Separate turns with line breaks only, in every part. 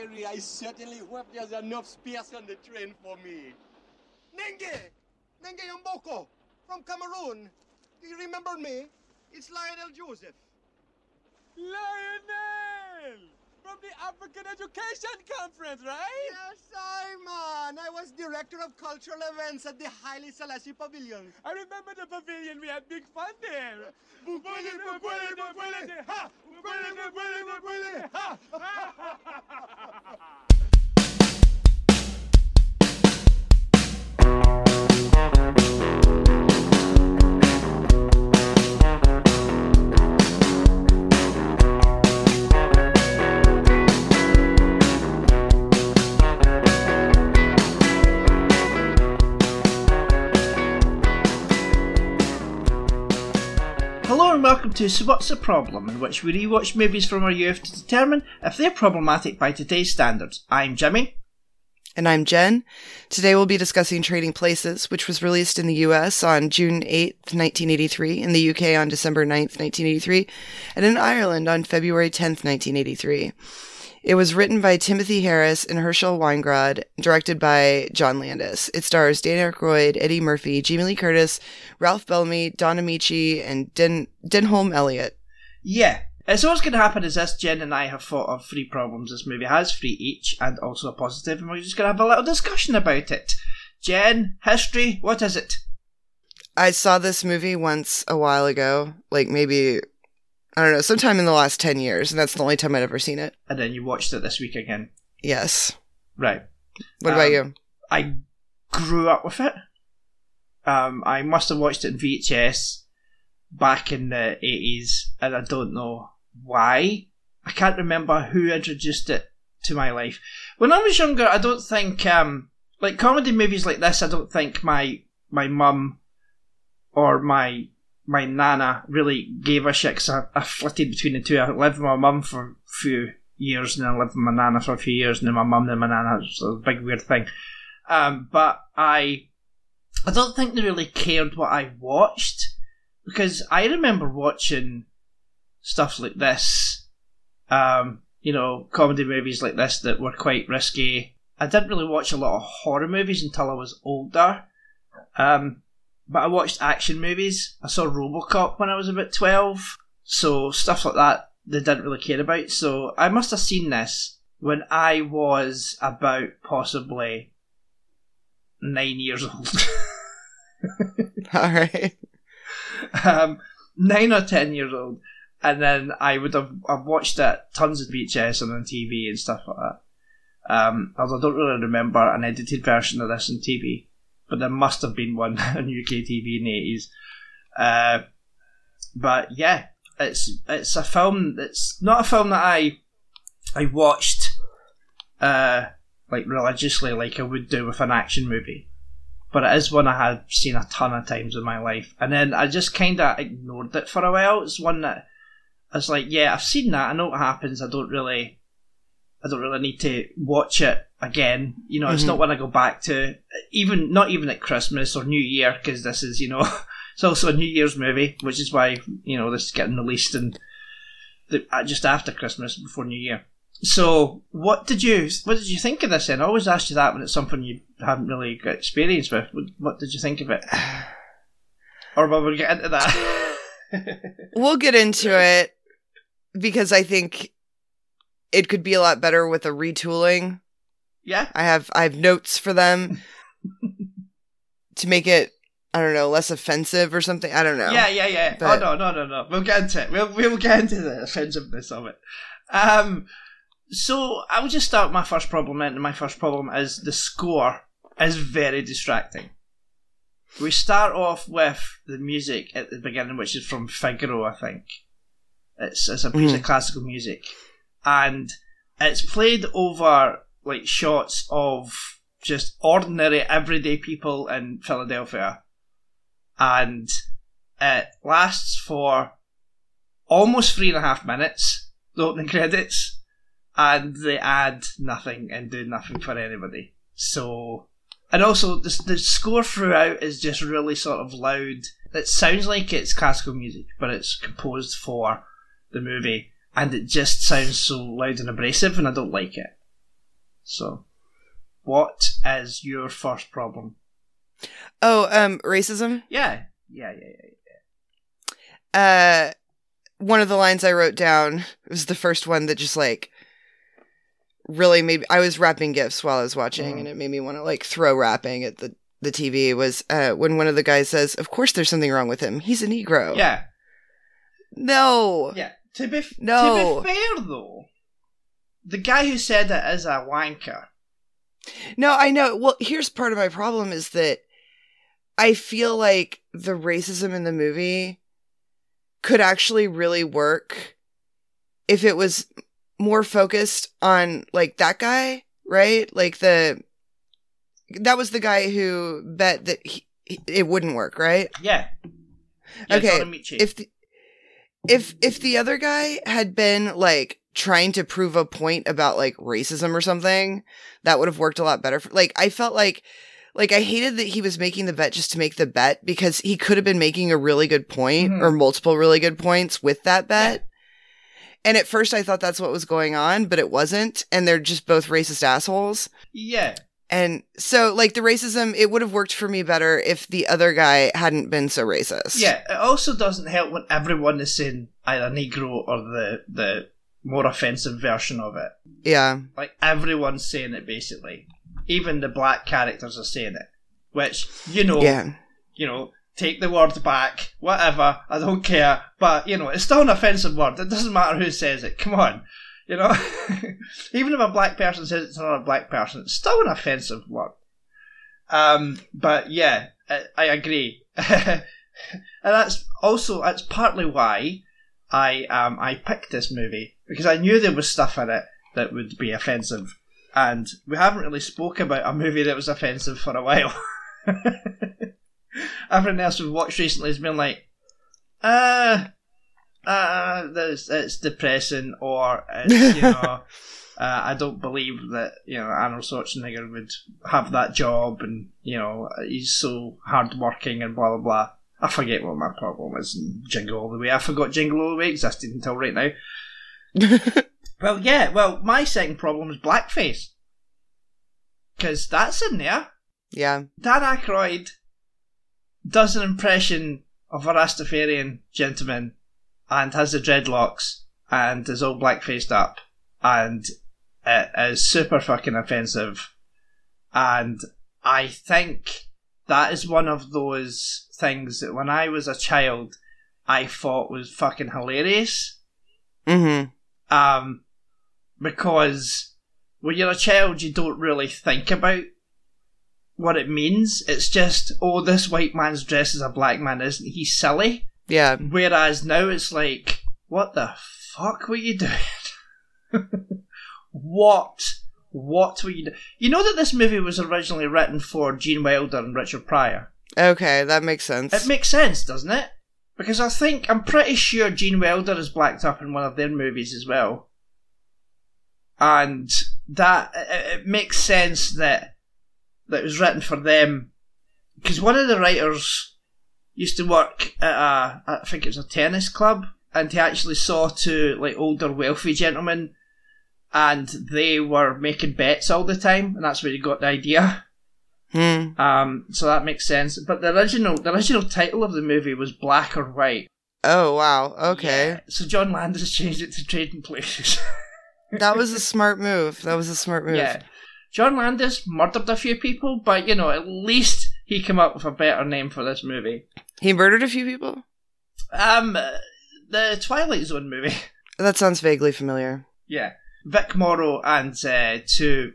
diary, I certainly hope there's enough space on the train for me. Nenge! Nenge Yomboko! From Cameroon! Do you remember me? It's Lionel Joseph.
Lionel! From the African Education Conference, right?
Yes, Simon! I was director of cultural events at the Haile Selassie Pavilion.
I remember the pavilion. We had big fun there. Bubule, bubule, bubule, ha! Bubule, bubule, bubule, ha!
Hello and welcome to So What's the Problem, in which we rewatch movies from our youth to determine if they're problematic by today's standards. I'm Jimmy.
And I'm Jen. Today we'll be discussing Trading Places, which was released in the US on June 8th, 1983, in the UK on December 9th, 1983, and in Ireland on February 10th, 1983. It was written by Timothy Harris and Herschel Weingrod, directed by John Landis. It stars Dan Aykroyd, Eddie Murphy, Jamie Lee Curtis, Ralph Bellamy, Don Ameche, and Den- Denholm Elliott.
Yeah. Uh, so what's going to happen is this, Jen and I have thought of three problems this movie has, three each, and also a positive, and we're just going to have a little discussion about it. Jen, history, what is it?
I saw this movie once a while ago, like maybe, I don't know, sometime in the last 10 years, and that's the only time I'd ever seen it.
And then you watched it this week again.
Yes.
Right.
What about
Um,
you?
I grew up with it. Um, I must have watched it in VHS back in the 80s, and I don't know why. I can't remember who introduced it to my life. When I was younger, I don't think, um, like comedy movies like this, I don't think my, my mum or my, my nana really gave a shit 'cause I, I flitted between the two. I lived with my mum for a few years and then I lived with my nana for a few years and then my mum and my nana. Was a big weird thing. Um, but I, I don't think they really cared what I watched because I remember watching stuff like this, um, you know, comedy movies like this that were quite risky. I didn't really watch a lot of horror movies until I was older. Um, but I watched action movies. I saw Robocop when I was about 12. So stuff like that they didn't really care about. So I must have seen this when I was about possibly nine years old.
All right.
um, nine or ten years old, and then I would have I've watched it tons of VHS and on TV and stuff like that. Um, although I don't really remember an edited version of this on TV, but there must have been one on UK TV in the eighties. Uh, but yeah, it's it's a film. It's not a film that I I watched uh, like religiously, like I would do with an action movie but it is one I had seen a ton of times in my life. And then I just kind of ignored it for a while. It's one that I was like, yeah, I've seen that. I know what happens. I don't really, I don't really need to watch it again. You know, it's
Mhm.
not one I go back to. Even not even at Christmas or New Year because this is, you know, it's also a New Year's movie, which is why you know this is getting released and the, uh, just after Christmas before New Year. So, what did you what did you think of this? Then I always ask you that when it's something you haven't really got experience with. What, what did you think of it? Or will we get into that?
We'll get into it because I think it could be a lot better with a retooling.
Yeah,
I have I have notes for them to make it I don't know less offensive or something. I don't know.
yeah, yeah, yeah.
But-
oh no, no, no, no. We'll get into it. We'll we'll get into the offensiveness of it. Um, so I will just start my first problem, and my first problem is the score is very distracting. We start off with the music at the beginning, which is from Figaro, I think. It's it's a piece of
Mhm.
classical music, and it's played over like shots of just ordinary, everyday people in Philadelphia, and it lasts for almost three and a half minutes. The opening credits, and they add nothing and do nothing for anybody. So, and also the the score throughout is just really sort of loud. It sounds like it's classical music, but it's composed for the movie, and it just sounds so loud and abrasive, and I don't like it. So, what is your first problem?
Oh, um, racism.
Yeah, yeah, yeah, yeah. yeah.
Uh, one of the lines I wrote down was the first one that just like really made. I was wrapping gifts while I was watching,
Mhm.
and it made me want to like throw wrapping at the the TV. Was uh when one of the guys says, "Of course, there's something wrong with him. He's a Negro."
Yeah,
No.
yeah. To be f-
No.
to be fair though, the guy who said that is a wanker.
No, I know. Well, here's part of my problem is that I feel like the racism in the movie could actually really work if it was more focused on like that guy, right? Like the that was the guy who bet that he, it wouldn't work, right?
Yeah. yeah
Okay, if the, if if the other guy had been like trying to prove a point about like racism or something that would have worked a lot better for, like i felt like like i hated that he was making the bet just to make the bet because he could have been making a really good point
Mhm.
or multiple really good points with that bet and at first i thought that's what was going on but it wasn't and they're just both racist assholes
yeah,
and so like the racism it would have worked for me better if the other guy hadn't been so racist
yeah. It also doesn't help when everyone is saying either Negro or the the more offensive version of it.
yeah
Like everyone's saying it basically. Even the black characters are saying it. Which, you know,
yeah
you know, take the word back, whatever, I don't care. But, you know, it's still an offensive word. It doesn't matter who says it. Come on. You know? Even if a black person says it's not a black person, it's still an offensive word. Um, but yeah, I, I agree. and that's also, that's partly why I, um, I picked this movie. Because I knew there was stuff in it that would be offensive. And we haven't really spoke about a movie that was offensive for a while. Everything else we've watched recently has been like, uh, uh, this, it's depressing, or it's, you know, uh, I don't believe that you know Arnold Schwarzenegger would have that job, and you know he's so hardworking and blah blah blah. I forget what my problem is in Jingle All the Way. I forgot Jingle All the Way existed until right now. Well, yeah. Well, my second problem is blackface, because that's in there.
yeah
Dan Aykroyd does an impression of a Rastafarian gentleman and has the dreadlocks and is all black faced up and it is super fucking offensive. And I think that is one of those things that when I was a child I thought was fucking hilarious.
mm-hmm
Um, because when you're a child, you don't really think about what it means. It's just, oh, this white man's dressed as a black man, isn't he silly?
Yeah.
Whereas now it's like, what the fuck were you doing? what? What were you doing? You know that this movie was originally written for Gene Wilder and Richard Pryor.
Okay, that makes sense.
It makes sense, doesn't it? Because I think I'm pretty sure Gene Wilder is blacked up in one of their movies as well, and that it, it makes sense that that it was written for them. Because one of the writers used to work at a, I think it was a tennis club, and he actually saw two like older wealthy gentlemen, and they were making bets all the time, and that's where he got the idea.
Hmm.
Um, so that makes sense. But the original, the original title of the movie was Black or White.
Oh wow. Okay.
Yeah. So John Landis changed it to Trading Places.
That was a smart move. That was a smart move.
yeah. John Landis murdered a few people, but you know, at least he came up with a better name for this movie.
He murdered a few people?
Um, the Twilight Zone movie.
That sounds vaguely familiar.
yeah. Vic Morrow and uh, two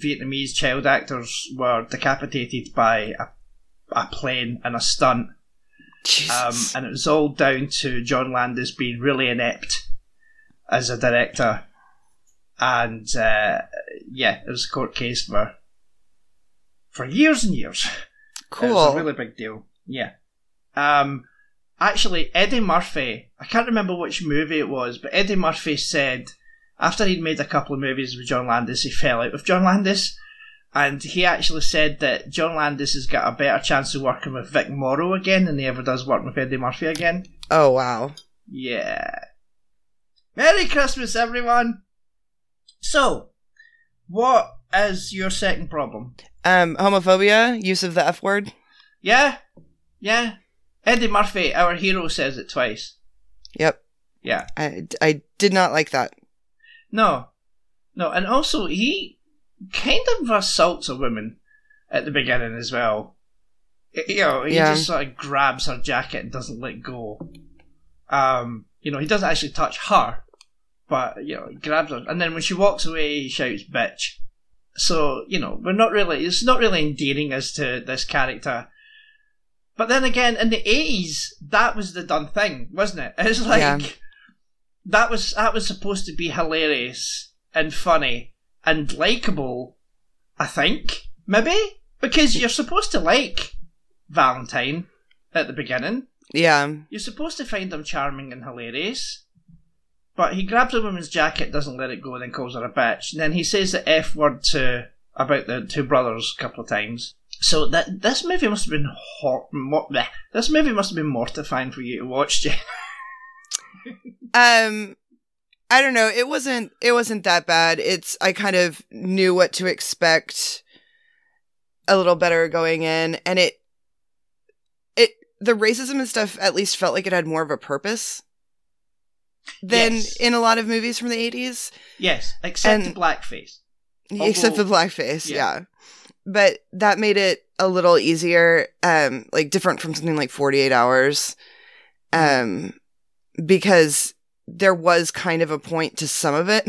Vietnamese child actors were decapitated by a, a plane in a stunt. Um, and it was all down to John Landis being really inept as a director. And uh, yeah, it was a court case for for years and years.
Cool.
It was a really big deal. Yeah. Um, actually, Eddie Murphy, I can't remember which movie it was, but Eddie Murphy said after he'd made a couple of movies with John Landis, he fell out with John Landis. And he actually said that John Landis has got a better chance of working with Vic Morrow again than he ever does working with Eddie Murphy again.
oh wow.
Yeah. Merry Christmas, everyone! So, What is your second problem?
Um, homophobia, use of the F word.
Yeah, yeah. Eddie Murphy, our hero, says it twice.
Yep.
Yeah.
I, I did not like that.
No, no, and also he kind of assaults a woman at the beginning as well. You know, he
Yeah.
just sort of grabs her jacket and doesn't let go. Um, you know, he doesn't actually touch her, but you know, he grabs her, and then when she walks away, he shouts "bitch." So you know, we're not really. It's not really endearing as to this character. But then again, in the eighties, that was the done thing, wasn't it? It's like
Yeah.
That was that was supposed to be hilarious and funny and likable. I think maybe because you're supposed to like Valentine at the beginning.
Yeah.
You're supposed to find him charming and hilarious. But he grabs a woman's jacket, doesn't let it go, and then calls her a bitch. And then he says the F word to about the two brothers a couple of times. So that this movie must have been hot. This movie must have been mortifying for you to watch, Jay.
Um, I don't know. It wasn't. It wasn't that bad. It's. I kind of knew what to expect a little better going in, and it. It the racism and stuff at least felt like it had more of a purpose than
Yes.
in a lot of movies from the eighties,
Yes, except
And-
the blackface.
except the blackface.
yeah.
Yeah. but that made it a little easier. Um, like different from something like Forty Eight Hours, um, because there was kind of a point to some of it.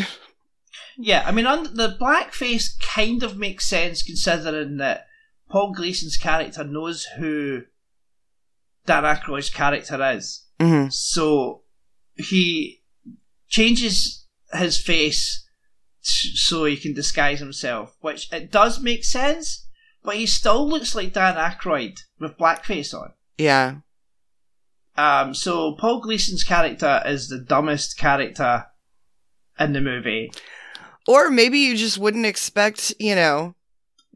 Yeah, I mean, on the blackface kind of makes sense considering that Paul Gleason's character knows who Dan Aykroyd's character is.
hmm
So he changes his face t- so he can disguise himself, which it does make sense, but he still looks like Dan Aykroyd with blackface on.
Yeah.
Um, so Paul Gleason's character is the dumbest character in the movie.
Or maybe you just wouldn't expect, you know,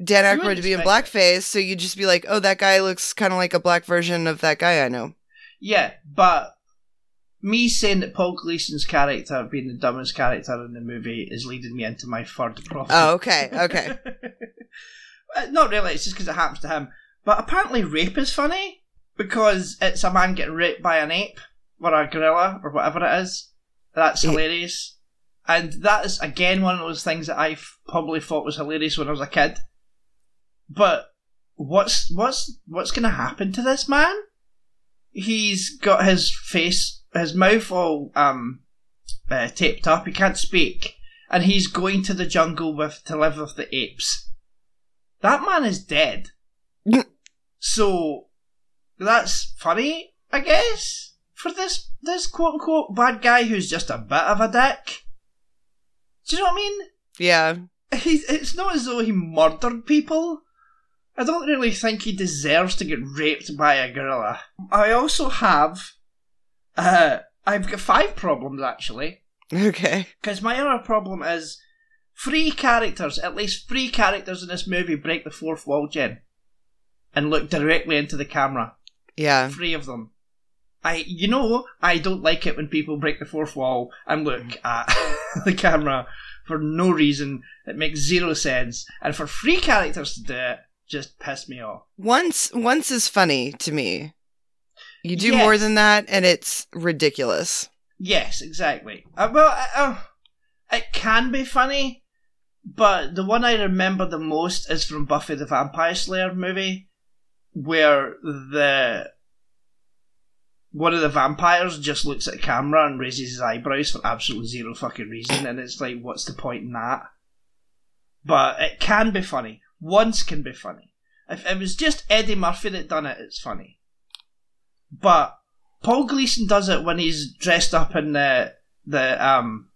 Dan Aykroyd to be in blackface, so you'd just be like, oh, that guy looks kind of like a black version of that guy I know.
Yeah, but me saying that Paul Gleason's character being the dumbest character in the movie is leading me into my third problem.
Oh, okay, okay.
Uh, Not really, it's just because it happens to him. But apparently rape is funny because it's a man getting raped by an ape or a gorilla or whatever it is. That's
Yeah.
hilarious. And that is, again, one of those things that I f- probably thought was hilarious when I was a kid. But what's what's what's going to happen to this man? He's got his face, his mouth all um, uh, taped up. He can't speak, and he's going to the jungle with to live with the apes. That man is dead. so that's funny, I guess, for this this quote unquote bad guy who's just a bit of a dick. Do you know what I mean?
Yeah.
He's, it's not as though he murdered people. I don't really think he deserves to get raped by a gorilla. I also have, uh, I've got five problems actually.
Okay.
Because my other problem is three characters, at least three characters in this movie break the fourth wall, Jen, and look directly into the camera.
Yeah.
Three of them. I, you know, I don't like it when people break the fourth wall and look at the camera for no reason. It makes zero sense. And for three characters to do it, just piss me off.
Once once is funny to me. You do
Yes.
more than that, and it's ridiculous.
Yes, exactly. Uh, well, uh, uh, it can be funny, but the one I remember the most is from Buffy the Vampire Slayer movie, where the one of the vampires just looks at the camera and raises his eyebrows for absolutely zero fucking reason, and it's like, what's the point in that? But it can be funny. Once can be funny. If it was just Eddie Murphy that done it, it's funny. But Paul Gleason does it when he's dressed up in the the um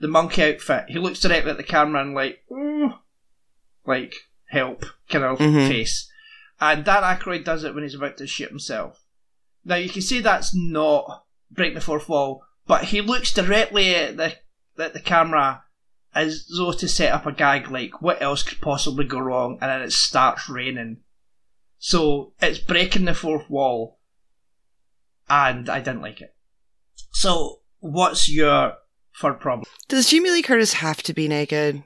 the monkey outfit. He looks directly at the camera and like, "Ooh," like help kind of
Mhm.
face. And Dan Aykroyd does it when he's about to shoot himself. Now you can see that's not break the fourth wall, but he looks directly at the at the camera as though to set up a gag. Like, what else could possibly go wrong? And then it starts raining. So it's breaking the fourth wall, and I didn't like it. So, what's your third problem?
Does Jamie Lee Curtis have to be naked?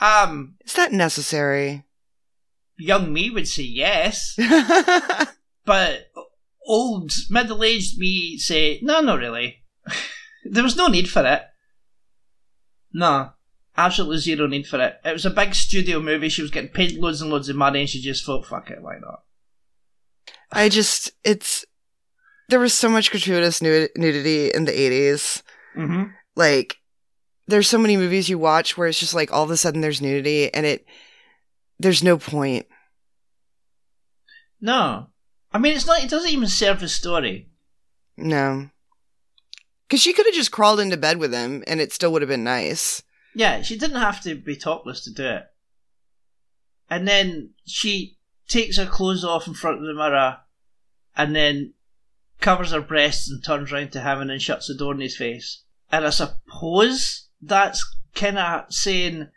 Um,
Is that necessary?
young me would say yes, but old middle-aged me say no, not really. there was no need for it. No, absolutely zero need for it. It was a big studio movie. She was getting paid loads and loads of money, and she just thought, "Fuck it, why not?"
I just, it's, there was so much gratuitous nudity in the 80s.
Mm-hmm.
Like, there's so many movies you watch where it's just like all of a sudden there's nudity and it, there's no point.
No, I mean it's not. It doesn't even serve the story.
No. Because she could have just crawled into bed with him and it still would have been nice.
Yeah, she didn't have to be topless to do it. And then she takes her clothes off in front of the mirror and then covers her breasts and turns round to him and then shuts the door in his face. And I suppose that's kind of saying,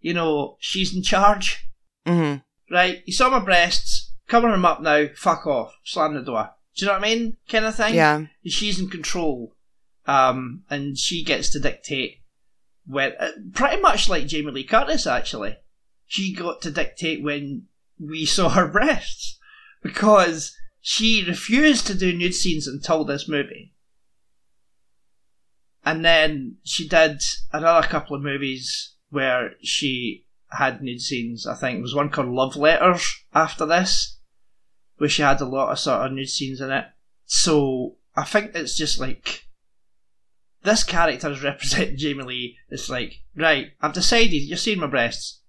you know, she's in charge,
hmm
right? You saw my breasts, cover them up now, fuck off, slam the door. Do you know what I mean? Kind of thing?
Yeah.
she's in control, um, and she gets to dictate when, uh, pretty much like Jamie Lee Curtis. Actually, she got to dictate when we saw her breasts because she refused to do nude scenes until this movie, and then she did another couple of movies where she had nude scenes. I think there was one called Love Letters after this, where she had a lot of sort of nude scenes in it. So I think it's just like this character is representing Jamie Lee. It's like, right, I've decided you're seeing my breasts.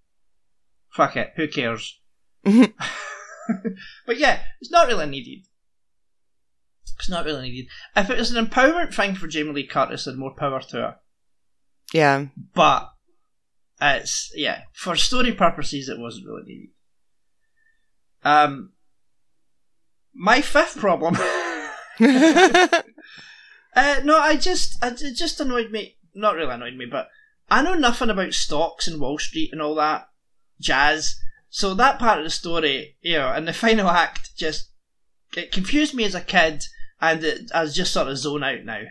Fuck it, who cares? But yeah, it's not really needed. It's not really needed. If it was an empowerment thing for Jamie Lee Curtis, then more power to her.
Yeah.
But it's yeah, for story purposes, it wasn't really needed. Um, my fifth problem. Uh, no, I just, I, it just annoyed me. Not really annoyed me, but I know nothing about stocks and Wall Street and all that jazz. So that part of the story, you know, and the final act just it confused me as a kid, and it, I was just sort of zone out now.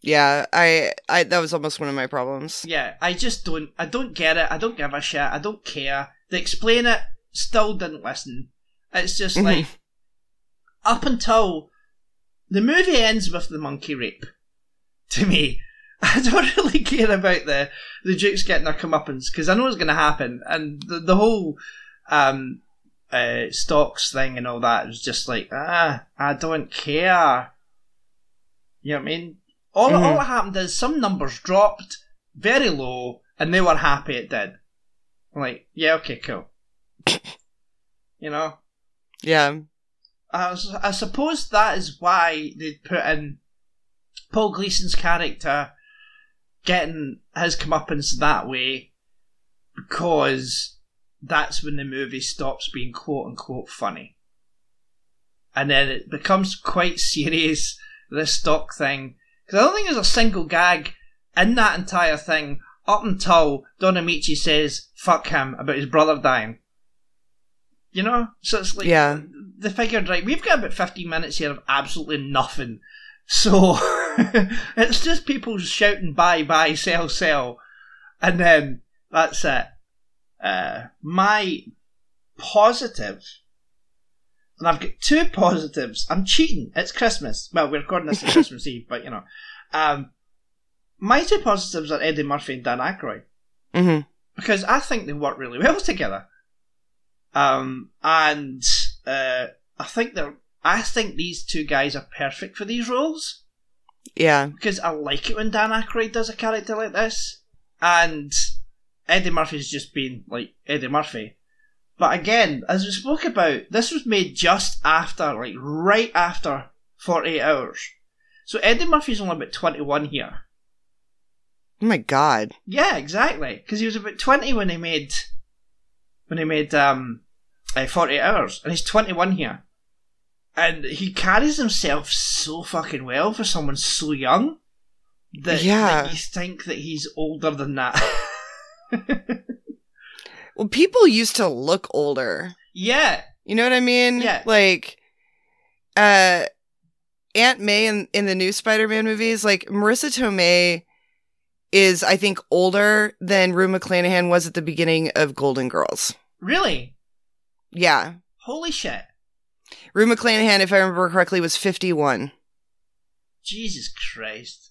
yeah. I, I, that was almost one of my problems.
Yeah, I just don't, I don't get it. I don't give a shit. I don't care. They explain it, still didn't listen. It's just
Mhm.
like up until the movie ends with the monkey rape. To me, I don't really care about the the Duke's getting their comeuppance because I know it's going to happen, and the the whole um uh stocks thing and all that is just like ah, I don't care. You know what I mean? All
Mhm.
all that happened is some numbers dropped very low, and they were happy it did. I'm like, yeah, okay, cool. you know,
Yeah.
I, I suppose that is why they put in Paul Gleason's character getting his comeuppance that way, because that's when the movie stops being quote unquote funny. And then it becomes quite serious, this stock thing. Because I don't think there's a single gag in that entire thing up until Don Ameche says, fuck him, about his brother dying. You know? So it's like,
Yeah.
they figured, right, we've got about 15 minutes here of absolutely nothing. So it's just people shouting buy, buy, sell, sell. And then that's it. Uh, my positive, and I've got two positives. I'm cheating. It's Christmas. Well, we're recording this on Christmas Eve, but you know. Um, my two positives are Eddie Murphy and Dan Aykroyd
hmm
because I think they work really well together. Um, and uh, I think they're. I think these two guys are perfect for these roles
Yeah.
because I like it when Dan Aykroyd does a character like this, and Eddie Murphy's just been like Eddie Murphy. But again, as we spoke about, this was made just after, like right after Forty Eight Hours. So Eddie Murphy's only about twenty one here.
Oh my god.
Yeah, exactly. Because he was about twenty when he made when he made um uh, forty eight hours, and he's twenty one here, and he carries himself so fucking well for someone so young that,
Yeah.
that you think that he's older than that.
Well, people used to look older.
yeah,
You know what I mean?
Yeah.
Like, uh, Aunt May in, in the new Spider-Man movies, like Marisa Tomei is I think older than Rue McClanahan was at the beginning of Golden Girls.
Really?
Yeah.
Holy shit.
Rue McClanahan, if I remember correctly, was 51.
Jesus Christ.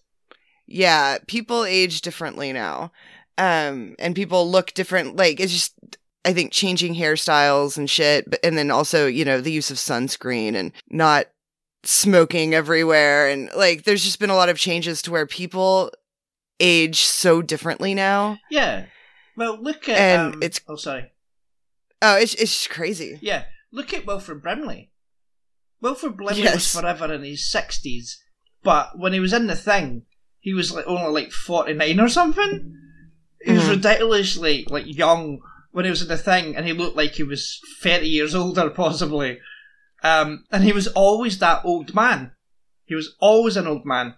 Yeah, people age differently now. Um, and people look different. Like, it's just, I think, changing hairstyles and shit. But, and then also, you know, the use of sunscreen and not smoking everywhere. And like, there's just been a lot of changes to where people age so differently now.
Yeah. Well, look at.
And
um,
it's-
Oh, sorry.
Oh, it's, it's just crazy.
Yeah. Look at Wilford Brimley. Wilford Brimley
Yes.
was forever in his 60s, but when he was in the thing, he was like only like 49 or something. He was
Mhm.
ridiculously like young when he was in the thing, and he looked like he was 30 years older, possibly. Um, and he was always that old man. He was always an old man.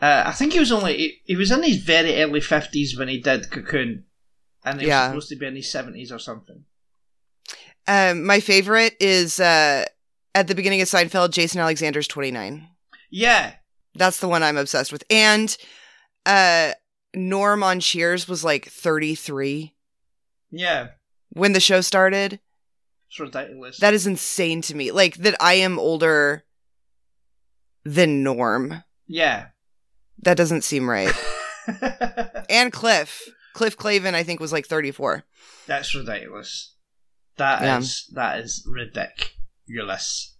Uh, I think he was only he, he was in his very early fifties when he did Cocoon, and he
Yeah.
was supposed to be in his seventies or something.
Um, my favorite is uh, at the beginning of Seinfeld, Jason Alexander's 29.
Yeah,
That's the one I'm obsessed with. And uh, Norm on Cheers was like 33
yeah,
when the show started.
it's ridiculous.
That is insane to me. Like that I am older than Norm.
yeah.
That doesn't seem right. and Cliff. Cliff Clavin, I think, was like 34.
That's ridiculous. That is
Yeah.
that is ridiculous.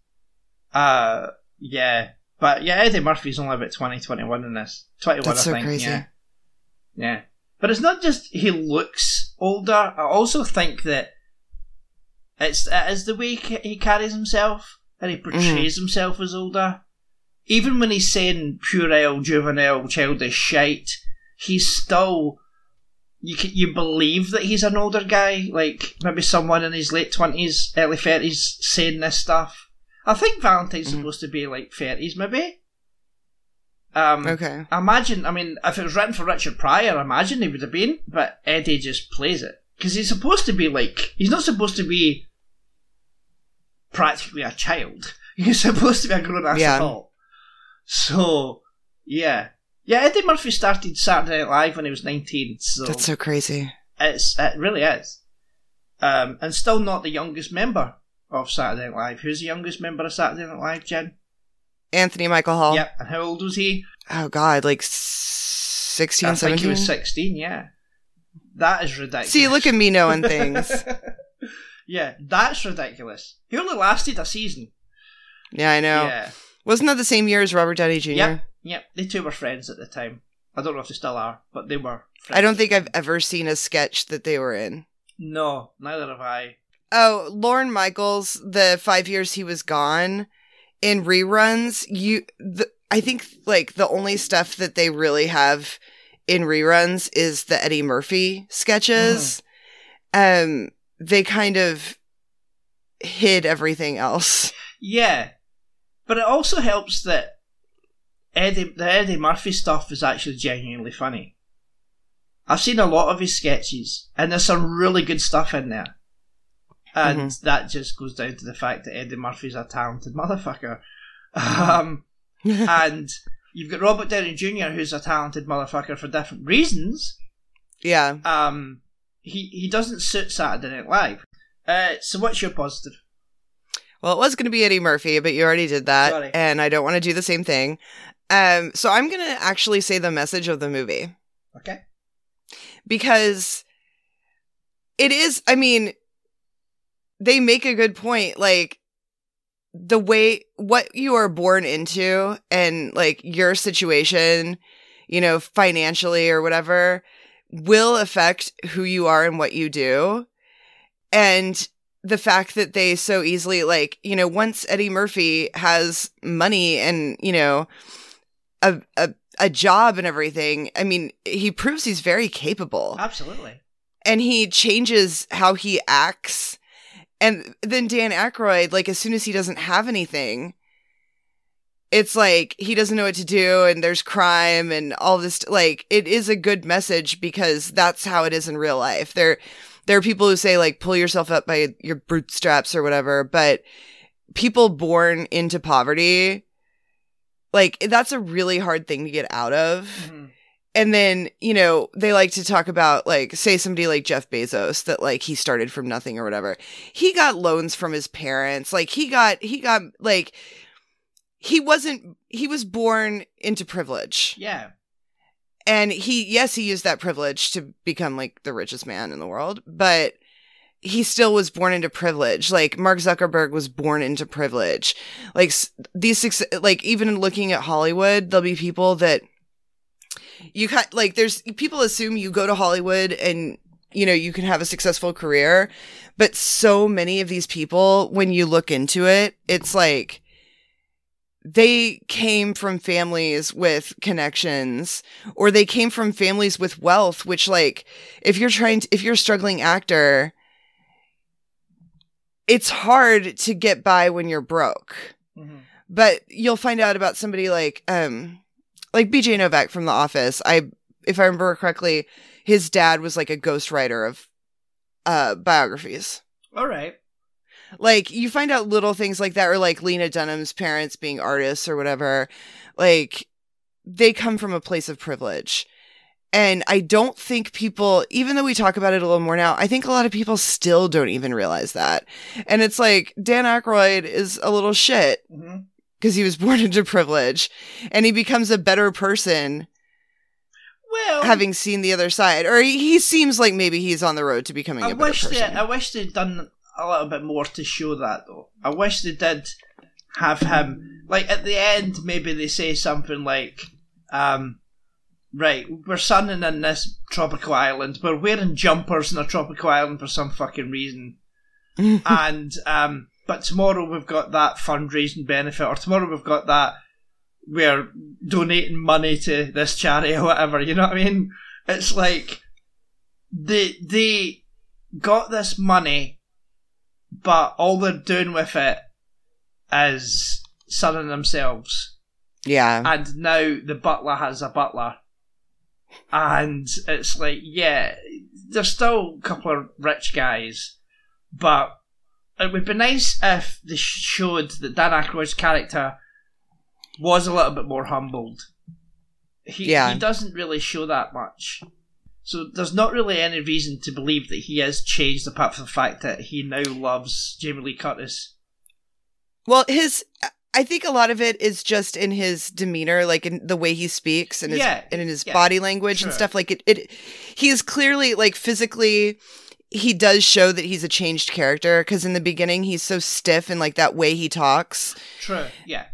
Uh, yeah, but yeah, Eddie Murphy's only about 20, 21 in this. Twenty one,
That's
I
so
think.
crazy.
Yeah, yeah. But it's not just he looks older. I also think that it's it is the way he carries himself and he portrays
Mm-hmm.
himself as older. Even when he's saying puerile, juvenile, childish shite, he's still you can, you believe that he's an older guy, like maybe someone in his late twenties, early thirties, saying this stuff. I think Valentine's
Mhm.
supposed to be like thirties, maybe. Um,
Okay.
Imagine, I mean, if it was written for Richard Pryor, imagine he would have been, but Eddie just plays it because he's supposed to be like he's not supposed to be practically a child. He's supposed to be a grown ass
Yeah.
adult. So, yeah, yeah. Eddie Murphy started Saturday Night Live when he was nineteen, so
That's so crazy.
it's it really is, um, and still not the youngest member of Saturday Night Live. Who's the youngest member of Saturday Night Live, Jen?
Anthony Michael Hall.
Yep, and how old was he?
Oh, God. Like 16,
I think he was 16, yeah. That is ridiculous.
See, look at me knowing things.
yeah, that's ridiculous. He only lasted a season.
yeah, I know.
Yeah.
Wasn't that the same year as Robert Downey Jr.?
Yep, yep. They two were friends at the time. I don't know if they still are, but they were. Friends.
I don't think I've ever seen a sketch that they were in.
No, neither have I.
Oh, Lorne Michaels, the five years he was gone in reruns, you, the, I think like the only stuff that they really have in reruns is the Eddie Murphy sketches. Um, they kind of hid everything else.
Yeah, but it also helps that Eddie, the Eddie Murphy stuff is actually genuinely funny. I've seen a lot of his sketches, and there's some really good stuff in there. And that just goes down to the fact that Eddie Murphy's a talented motherfucker. Um, and you've got Robert Downey Jr., who's a talented motherfucker for different reasons.
yeah.
Um, he he doesn't suit Saturday Night Live. Uh, so what's your positive?
Well, it was going to be Eddie Murphy, but you already did that,
Sorry.
and I don't want to do the same thing. Um, so I'm going to actually say the message of the movie.
Okay.
because it is i mean they make a good point like the way what you are born into and like your situation you know financially or whatever will affect who you are and what you do and the fact that they so easily like you know once eddie murphy has money and you know a a, a job and everything i mean he proves he's very capable
Absolutely.
and he changes how he acts. And then Dan Aykroyd, like as soon as he doesn't have anything, it's like he doesn't know what to do, and there's crime and all this. Like it is a good message because that's how it is in real life. There, there are people who say like pull yourself up by your bootstraps or whatever, but people born into poverty, like that's a really hard thing to get out of
Mhm.
And then, you know, they like to talk about like say somebody like Jeff Bezos that like he started from nothing or whatever. He got loans from his parents. Like he got he got like he wasn't he was born into privilege.
Yeah.
And he yes, he used that privilege to become like the richest man in the world, but he still was born into privilege. Like Mark Zuckerberg was born into privilege. Like these like even looking at Hollywood, there'll be people that you cut like there's people assume you go to Hollywood and you know you can have a successful career, but so many of these people when you look into it, it's like they came from families with connections or they came from families with wealth which like if you're trying to, if you're a struggling actor it's hard to get by when you're broke
Mhm.
but you'll find out about somebody like um like BJ Novak from The Office. I if I remember correctly, his dad was like a ghostwriter of uh biographies.
All right.
Like you find out little things like that or like Lena Dunham's parents being artists or whatever. Like they come from a place of privilege. And I don't think people, even though we talk about it a little more now, I think a lot of people still don't even realize that. And it's like Dan Aykroyd is a little shit
hmm
because he was born into privilege and he becomes a better person
Well,
having seen the other side or he, he seems like maybe he's on the road to becoming
I
a better
wish they,
person
I wish they'd done a little bit more to show that though. I wish they did have him like at the end. Maybe they say something like, um, "Right, we're sunning in this tropical island. We're wearing jumpers in a tropical island for some fucking reason, and um, but tomorrow we've got that fundraising benefit, or tomorrow we've got that." We're donating money to this charity or whatever. You know what I mean? It's like they they got this money, but all they're doing with it is sunning themselves.
yeah
And now the butler has a butler. And it's like, yeah, there's still a couple of rich guys, but it would be nice if they showed that Dan Aykroyd's character was a little bit more humbled. He,
Yeah.
he doesn't really show that much. So there's not really any reason to believe that he has changed apart from the fact that he now loves Jamie Lee Curtis.
well his i think a lot of it is just in his demeanor like in the way he speaks and his
Yeah,
and in his
yeah,
body language
sure.
and stuff like it it he is clearly like physically he does show that he's a changed character because in the beginning he's so stiff and like that way he talks
True, yeah.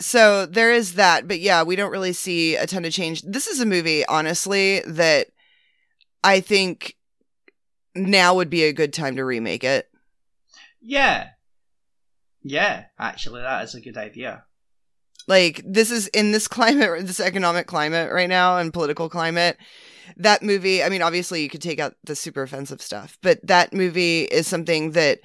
so there is that but yeah we don't really see a ton of change this is a movie honestly that i think now would be a good time to remake it
Yeah. Yeah, actually, that is a good idea.
like this is in this climate this economic climate right now and political climate that movie i mean obviously you could take out the super offensive stuff but that movie is something that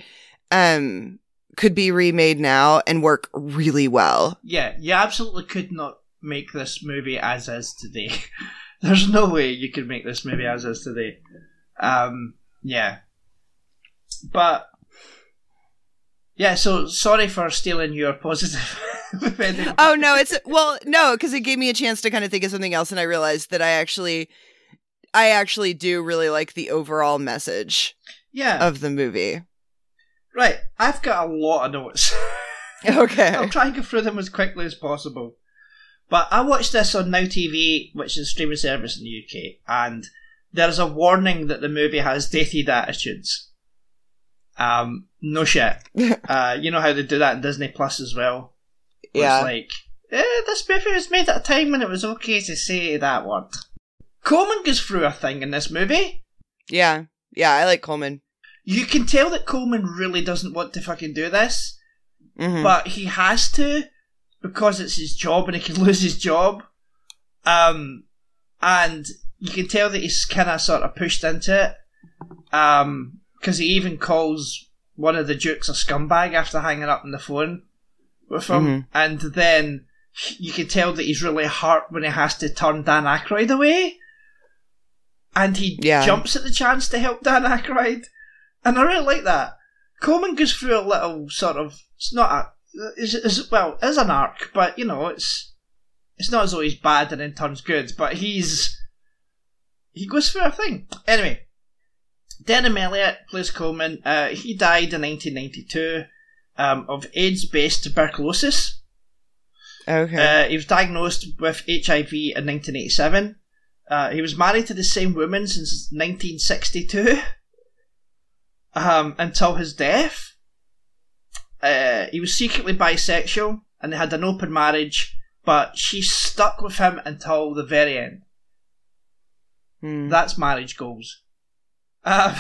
um could be remade now and work really well
Yeah, you absolutely could not make this movie as is today. There's no way you could make this movie as is today. Um, yeah. But, yeah, so sorry for stealing your positive.
oh no it's well no because it gave me a chance to kind of think of something else and i realized that i actually i actually do really like the overall message
yeah,
of the movie
right. I've got a lot of notes.
okay
I'll try and go through them as quickly as possible. But I watched this on Now TV, which is a streaming service in the UK, and there's a warning that the movie has dated attitudes. Um, no shit. uh, you know how they do that in Disney Plus as well.
Yeah
It's like, eh, this movie was made at a time when it was okay to say that word. Coleman goes through a thing in this movie.
yeah yeah i like coleman
You can tell that Coleman really doesn't want to fucking do this.
Mhm.
but he has to because it's his job and he can lose his job. Um, and you can tell that he's kind of sort of pushed into it. Um, because he even calls one of the dukes a scumbag after hanging up on the phone with him,
Mhm.
and then you can tell that he's really hurt when he has to turn Dan Aykroyd away. And he
Yeah.
jumps at the chance to help Dan Aykroyd. And I really like that. Coleman goes through a little sort of it's not a is is well, is an arc, but you know, it's it's not as though he's bad and then turns good, but he's he goes through a thing. Anyway, Denholm Elliott plays Coleman. Uh, he died in 1992 um, of AIDS-based tuberculosis.
Okay.
Uh, he was diagnosed with HIV in 1987. Uh, he was married to the same woman since 1962 um, until his death. Uh, he was secretly bisexual and they had an open marriage, but she stuck with him until the very end.
Hmm.
That's marriage goals. Um,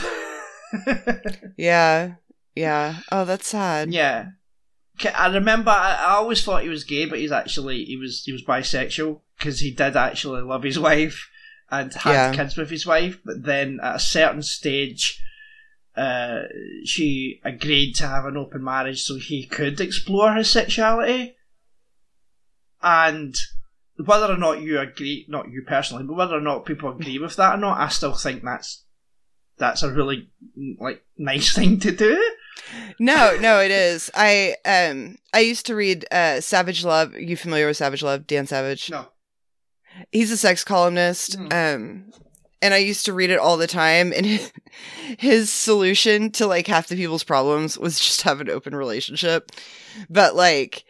yeah. Yeah. Oh, that's sad.
yeah. I remember. I, I always thought he was gay, but he's actually he was he was bisexual because he did actually love his wife and had
Yeah.
kids with his wife. But then at a certain stage, uh, she agreed to have an open marriage so he could explore his sexuality. And whether or not you agree, not you personally, but whether or not people agree with that or not, I still think that's that's a really like nice thing to do.
No, no, it is. I um I used to read uh Savage Love. you familiar with Savage Love? Dan Savage.
No.
He's a sex columnist.
Hmm.
Um and I used to read it all the time and his, his solution to like half the people's problems was just have an open relationship. But like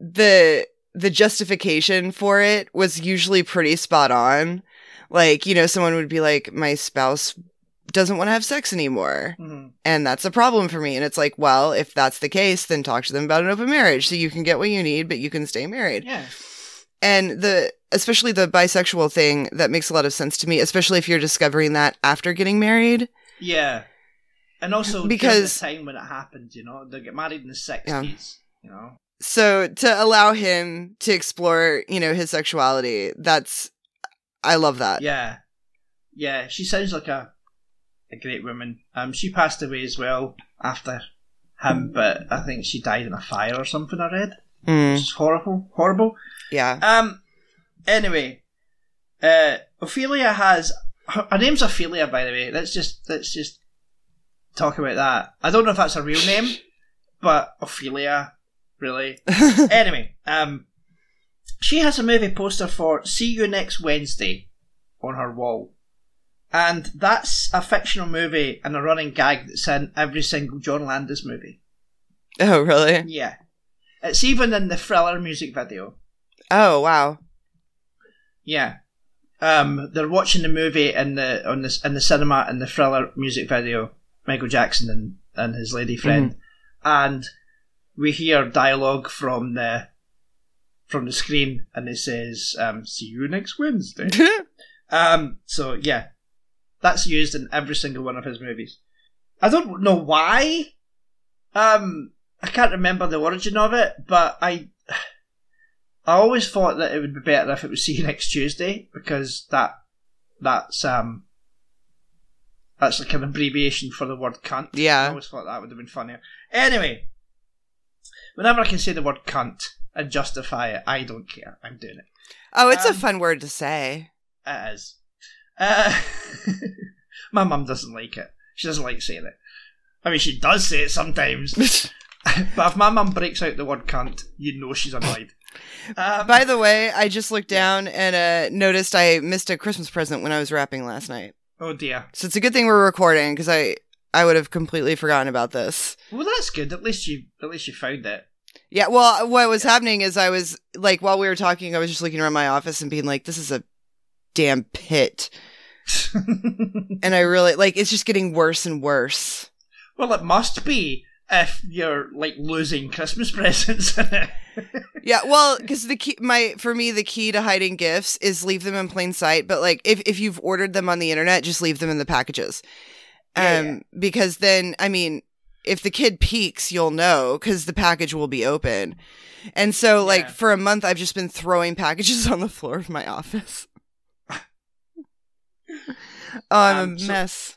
the the justification for it was usually pretty spot on. Like, you know, someone would be like my spouse doesn't want to have sex anymore
Mhm.
and that's a problem for me. And it's like, well, if that's the case, then talk to them about an open marriage so you can get what you need, but you can stay married.
Yeah.
And the, especially the bisexual thing, that makes a lot of sense to me, especially if you're discovering that after getting married.
Yeah. And also
Because-
the time when it happened, you know, they get married in the sixties, you know.
So to allow him to explore, you know, his sexuality, that's, I love that.
Yeah. Yeah, she sounds like a a great woman. Um she passed away as well after him, but I think she died in a fire or something I read.
Mm,
is horrible. Horrible.
yeah.
Um anyway. Uh Ophelia has her, her name's Ophelia by the way. Let's just let's just talk about that. I don't know if that's a real name, but Ophelia, really. anyway, um, she has a movie poster for "See You Next Wednesday" on her wall, and that's a fictional movie and a running gag that's in every single John Landis movie.
oh, really?
Yeah, it's even in the Thriller music video.
Oh, wow.
Yeah, um, they're watching the movie in the on this in the cinema in the Thriller music video. Michael Jackson and and his lady friend, and we hear dialogue from the from the screen, and it says, um, "See you next Wednesday." um, so yeah, that's used in every single one of his movies. I don't know why. Um, I can't remember the origin of it, but I I always thought that it would be better if it was see you next Tuesday because that that's um that's like an abbreviation for the word cunt.
Yeah.
I always thought that would have been funnier. Anyway, whenever I can say the word cunt and justify it, I don't care. I'm doing it.
Oh, it's a
Um,
fun word to say.
It is. Uh, my mum doesn't like it. She doesn't like saying it. I mean, she does say it sometimes. but if my mum breaks out the word cunt, you know she's annoyed. Um,
By the way, I just looked down and uh, noticed I missed a Christmas present when I was wrapping last night.
oh dear.
So it's a good thing we're recording because I I would have completely forgotten about this.
Well, that's good. At least you at least you found it.
Yeah, well, what was happening is I was like, while we were talking, I was just looking around my office and being like, "This is a damn pit," and I really like it's just getting worse and worse.
well, it must be if you're like losing Christmas presents.
Yeah, well, because the key, my for me, the key to hiding gifts is leave them in plain sight. But like, if if you've ordered them on the internet, just leave them in the packages. Um,
Yeah,
because then, I mean, if the kid peeks, you'll know because the package will be open. And so, like,
Yeah.
for a month, I've just been throwing packages on the floor of my office. oh, I'm
Um,
a
so-
mess.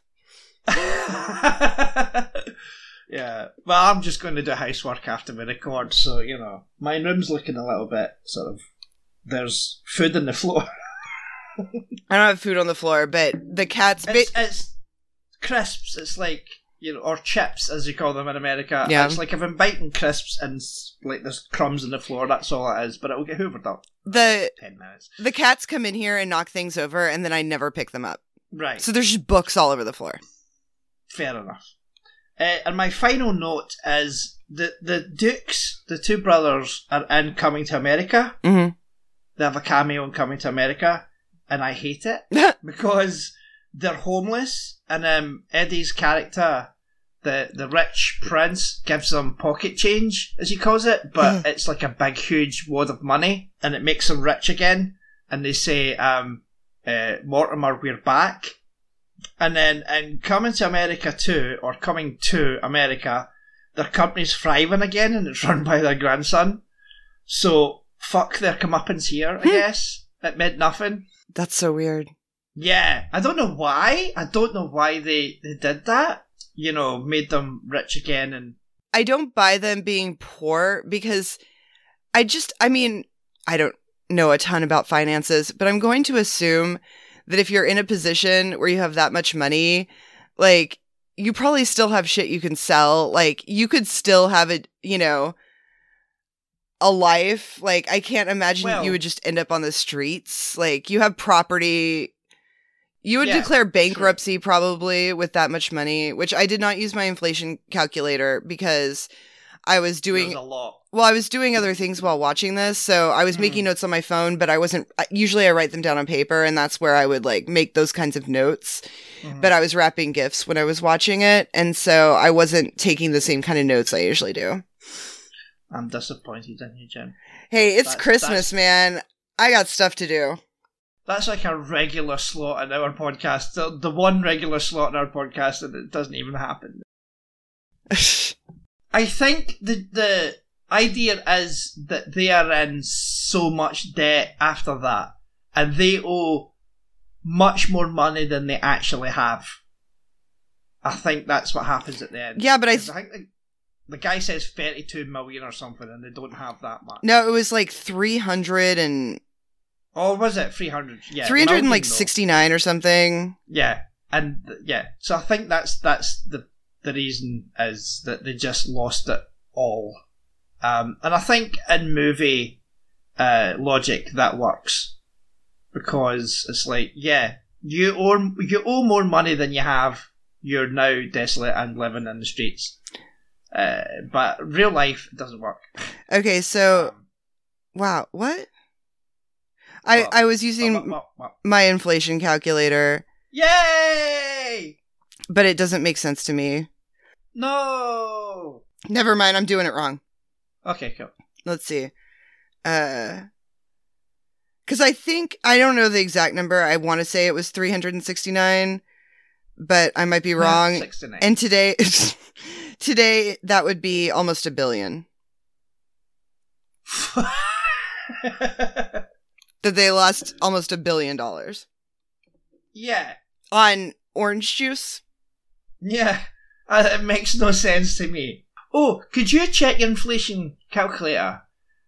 Yeah. Well, I'm just going to do housework after we record, so you know, my room's looking a little bit sort of. There's food on the floor.
I don't have food on the floor, but the cat's bit.
It's, it's crisps. It's like you know, or chips as you call them in America.
Yeah.
It's like if I'm biting crisps and like there's crumbs on the floor. That's all it is. But it will get hoovered up.
the
ten minutes.
the cats come in here and knock things over, and then I never pick them up.
Right.
So there's just books all over the floor.
Fair enough. Uh, and my final note is the the Dukes, the two brothers, are in Coming to America.
hmm
They have a cameo in Coming to America, and I hate it because they're homeless, and um, Eddie's character, the the rich prince, gives them pocket change, as he calls it, but it's like a big, huge wad of money, and it makes them rich again. And they say, um, uh, "Mortimer, we're back." And then in Coming to America 2, or Coming to America, their company's thriving again and it's run by their grandson. So, fuck their comeuppance here, I hmm. guess. It meant nothing.
That's so weird.
Yeah, I don't know why. I don't know why they, they did that. You know, made them rich again and.
I don't buy them being poor because I just, I mean, I don't know a ton about finances, but I'm going to assume that if you're in a position where you have that much money, like, you probably still have shit you can sell. Like, you could still have it, you know, a life. Like, I can't imagine
Well-
you would just end up on the streets. Like, you have property. You would
Yeah,
declare bankruptcy probably with that much money, which I did not use my inflation calculator because I was doing
There's a lot.
Well, I was doing other things while watching this, so I was
Hmm.
making notes on my phone, but I wasn't. Usually, I write them down on paper, and that's where I would like make those kinds of notes.
Mhm.
But I was wrapping gifts when I was watching it, and so I wasn't taking the same kind of notes I usually do.
I'm disappointed in you, Jim.
Hey, it's
That's-
Christmas,
that's-
man. I got stuff to do.
That's like a regular slot in our podcast. The, the one regular slot in our podcast, and it doesn't even happen. I think the the idea is that they are in so much debt after that, and they owe much more money than they actually have. I think that's what happens at the end.
yeah, but I
'Cause I think the, the guy says thirty-two million or something, and they don't have that much.
no, it was like three hundred and
Or was it three hundred? Yeah,
three hundred and like sixty nine or something.
Yeah, and th- yeah, so I think that's that's the the reason is that they just lost it all, um, and I think in movie uh, logic that works because it's like yeah, you owe you owe more money than you have. You're now desolate and living in the streets, uh, but real life doesn't work.
Okay, so wow, what? I I was using my inflation calculator,
Yay!
but it doesn't make sense to me.
No.
Never mind, I'm doing it wrong.
Okay, cool.
Let's see. Uh cuz I think I don't know the exact number. I want to say it was 369, but I might be wrong.
Sixty-nine.
And today today that would be almost a billion. That they lost almost a billion dollars
yeah,
on orange juice.
yeah. Uh, it makes no sense to me. Oh, could you check your inflation calculator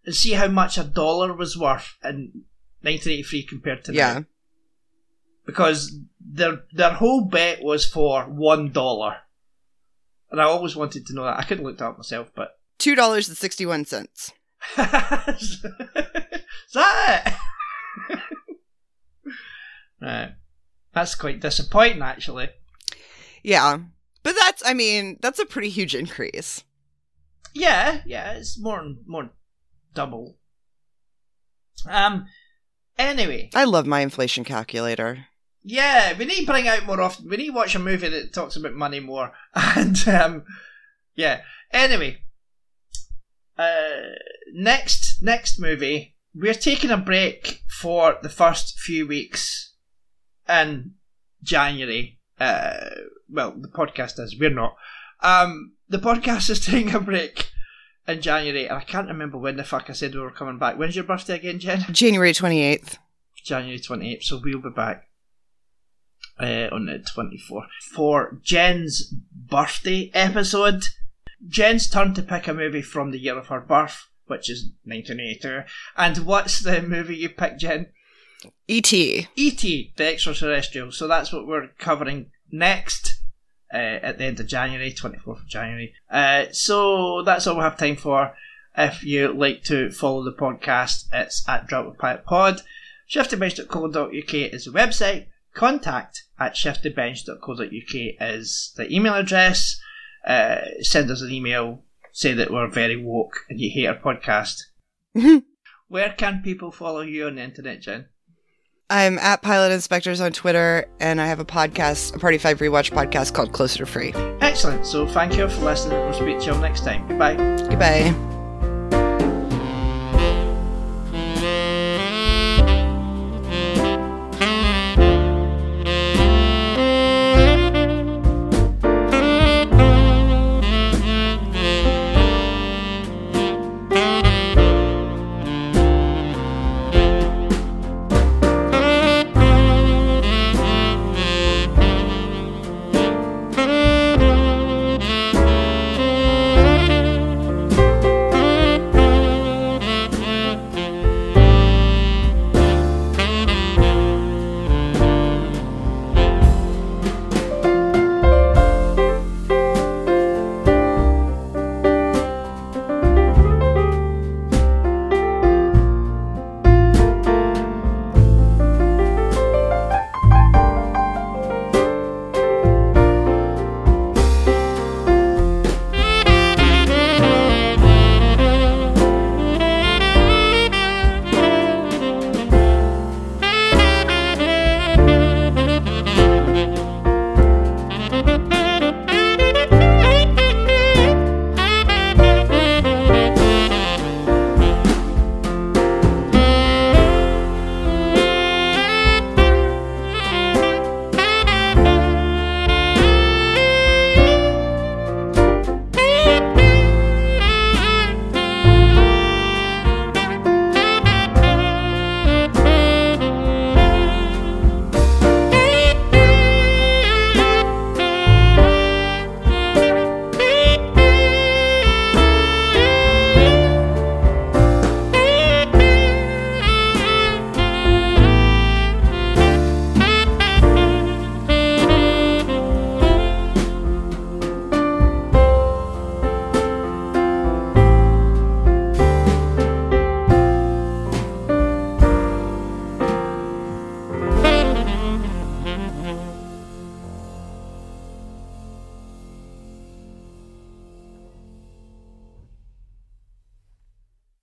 and see how much a dollar was worth in 1983 compared to now?
Yeah.
Because their their whole bet was for one dollar, and I always wanted to know that. I couldn't look it up myself, but
$2.61.
is that it? right. That's quite disappointing, actually.
Yeah. But that's I mean, that's a pretty huge increase.
Yeah, yeah, it's more more double. Um. Anyway,
I love my inflation calculator.
yeah, we need to bring out more often. We need to watch a movie that talks about money more. And um, yeah. Anyway, uh, next next movie, we're taking a break for the first few weeks in January. Uh, well, the podcast is. We're not. Um, the podcast is taking a break in January, and I can't remember when the fuck I said we were coming back. When's your birthday again, Jen?
January 28th.
January 28th, so we'll be back uh, on the 24th for Jen's birthday episode. Jen's turn to pick a movie from the year of her birth, which is 1982. And what's the movie you picked, Jen?
E.T.
E.T., the extraterrestrial. So that's what we're covering next uh, at the end of January, 24th of January. Uh, so that's all we have time for. If you like to follow the podcast, it's at Drop with Pilot Pod. Shiftybench.co.uk is the website. Contact at shiftybench.co.uk is the email address. Uh, send us an email. Say that we're very woke and you hate our podcast. Where can people follow you on the internet, Jen?
I'm at Pilot Inspectors on Twitter, and I have a podcast, a Party 5 Rewatch podcast called Closer to Free.
Excellent. So thank you for listening. We'll speak to you all next time. Goodbye.
Goodbye.